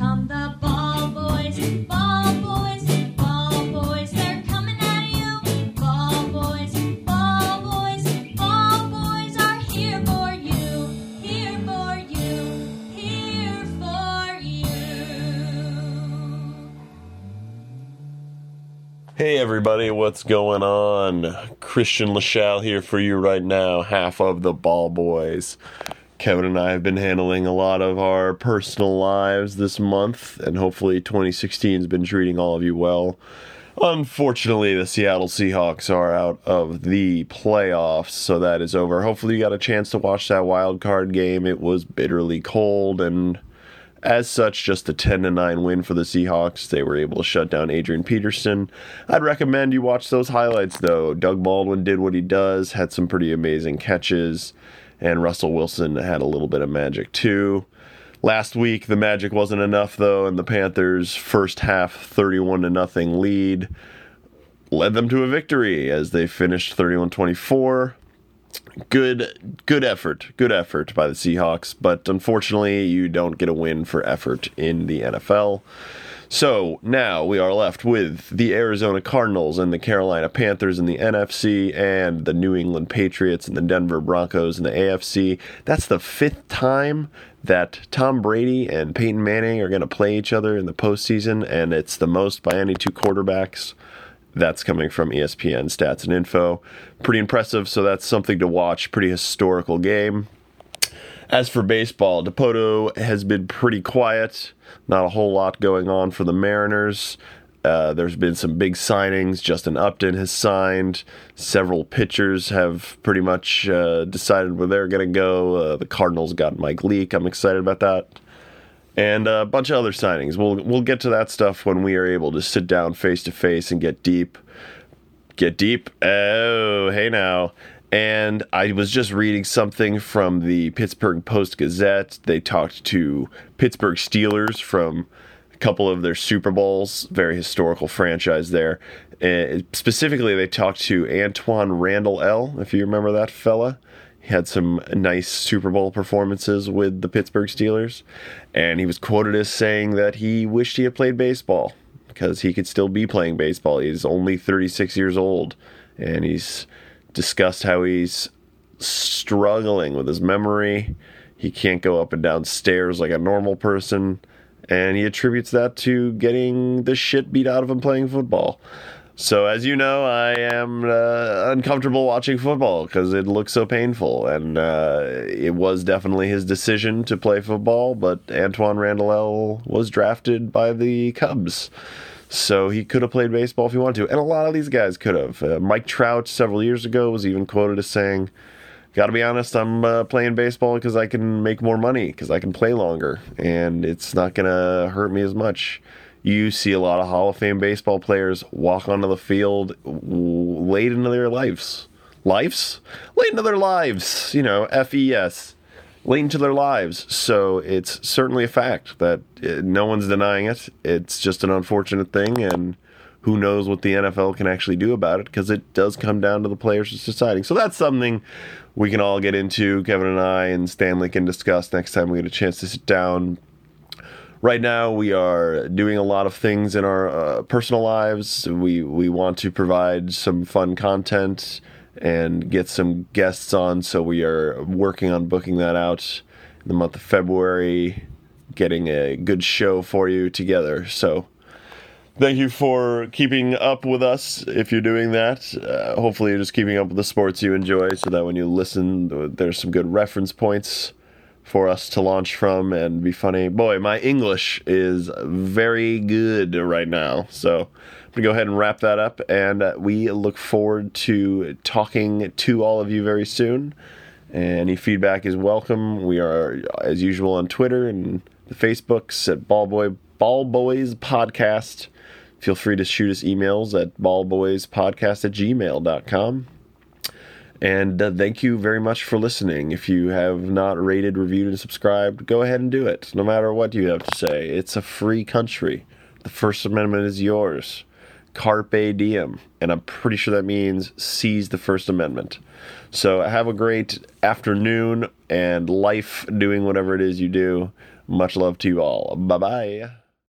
come the ball boys, ball boys, ball boys. They're coming at you. Ball boys, ball boys, ball boys are here for you, here for you, here for you. Hey everybody, what's going on? Christian Lachelle here for you right now, half of the Ball Boys. Kevin and I have been handling a lot of our personal lives this month, and hopefully 2016 has been treating all of you well. Unfortunately, the Seattle Seahawks are out of the playoffs, so that is over. Hopefully, you got a chance to watch that wild card game. It was bitterly cold, and as such, just a 10 to 9 win for the Seahawks. They were able to shut down Adrian Peterson. I'd recommend you watch those highlights, though. Doug Baldwin did what he does, had some pretty amazing catches, and Russell Wilson had a little bit of magic, too. Last week, the magic wasn't enough, though, and the Panthers' first half 31 to nothing lead led them to a victory as they finished 31 24 good good effort good effort by the Seahawks but unfortunately you don't get a win for effort in the NFL so now we are left with the Arizona Cardinals and the Carolina Panthers in the NFC and the New England Patriots and the Denver Broncos in the AFC that's the fifth time that Tom Brady and Peyton Manning are going to play each other in the postseason and it's the most by any two quarterbacks that's coming from ESPN Stats and Info. Pretty impressive, so that's something to watch. Pretty historical game. As for baseball, Dipoto has been pretty quiet. Not a whole lot going on for the Mariners. Uh, there's been some big signings. Justin Upton has signed. Several pitchers have pretty much uh, decided where they're going to go. Uh, the Cardinals got Mike Leake. I'm excited about that and a bunch of other signings. We'll we'll get to that stuff when we are able to sit down face to face and get deep. Get deep. Oh, hey now. And I was just reading something from the Pittsburgh Post Gazette. They talked to Pittsburgh Steelers from a couple of their Super Bowls, very historical franchise there. Uh, specifically, they talked to Antwaan Randle El. If you remember that fella, had some nice Super Bowl performances with the Pittsburgh Steelers, and he was quoted as saying that he wished he had played baseball because he could still be playing baseball. He's only 36 years old, and he's discussed how he's struggling with his memory. He can't go up and down stairs like a normal person, and he attributes that to getting the shit beat out of him playing football. So, as you know, I am uh, uncomfortable watching football because it looks so painful. And uh, it was definitely his decision to play football, but Antwaan Randle El was drafted by the Cubs. So he could have played baseball if he wanted to. And a lot of these guys could have. Uh, Mike Trout, several years ago, was even quoted as saying, Gotta be honest, I'm uh, playing baseball because I can make more money, because I can play longer, and it's not gonna hurt me as much you see a lot of Hall of Fame baseball players walk onto the field late into their lives. Lives? Late into their lives. You know, F E S. Late into their lives. So it's certainly a fact that uh, no one's denying it. It's just an unfortunate thing, and who knows what the NFL can actually do about it because it does come down to the players just deciding. So that's something we can all get into. Kevin and I and Stanley can discuss next time we get a chance to sit down right now we are doing a lot of things in our uh, personal lives. We we want to provide some fun content and get some guests on. So we are working on booking that out in the month of february getting a good show for you together. So thank you for keeping up with us if you're doing that. Uh, hopefully you're just keeping up with the sports you enjoy so that when you listen there's some good reference points for us to launch from and be funny. Boy, my English is very good right now. So I'm going to go ahead and wrap that up. And uh, we look forward to talking to all of you very soon. Any feedback is welcome. We are, as usual, on Twitter and the Facebooks at Ballboy Ballboys Podcast. Feel free to shoot us emails at ballboyspodcast at gmail.com. And uh, thank you very much for listening. If you have not rated, reviewed, and subscribed, go ahead and do it, no matter what you have to say. It's a free country. The First Amendment is yours. Carpe diem. And I'm pretty sure that means seize the First Amendment. So have a great afternoon and life doing whatever it is you do. Much love to you all. Bye bye.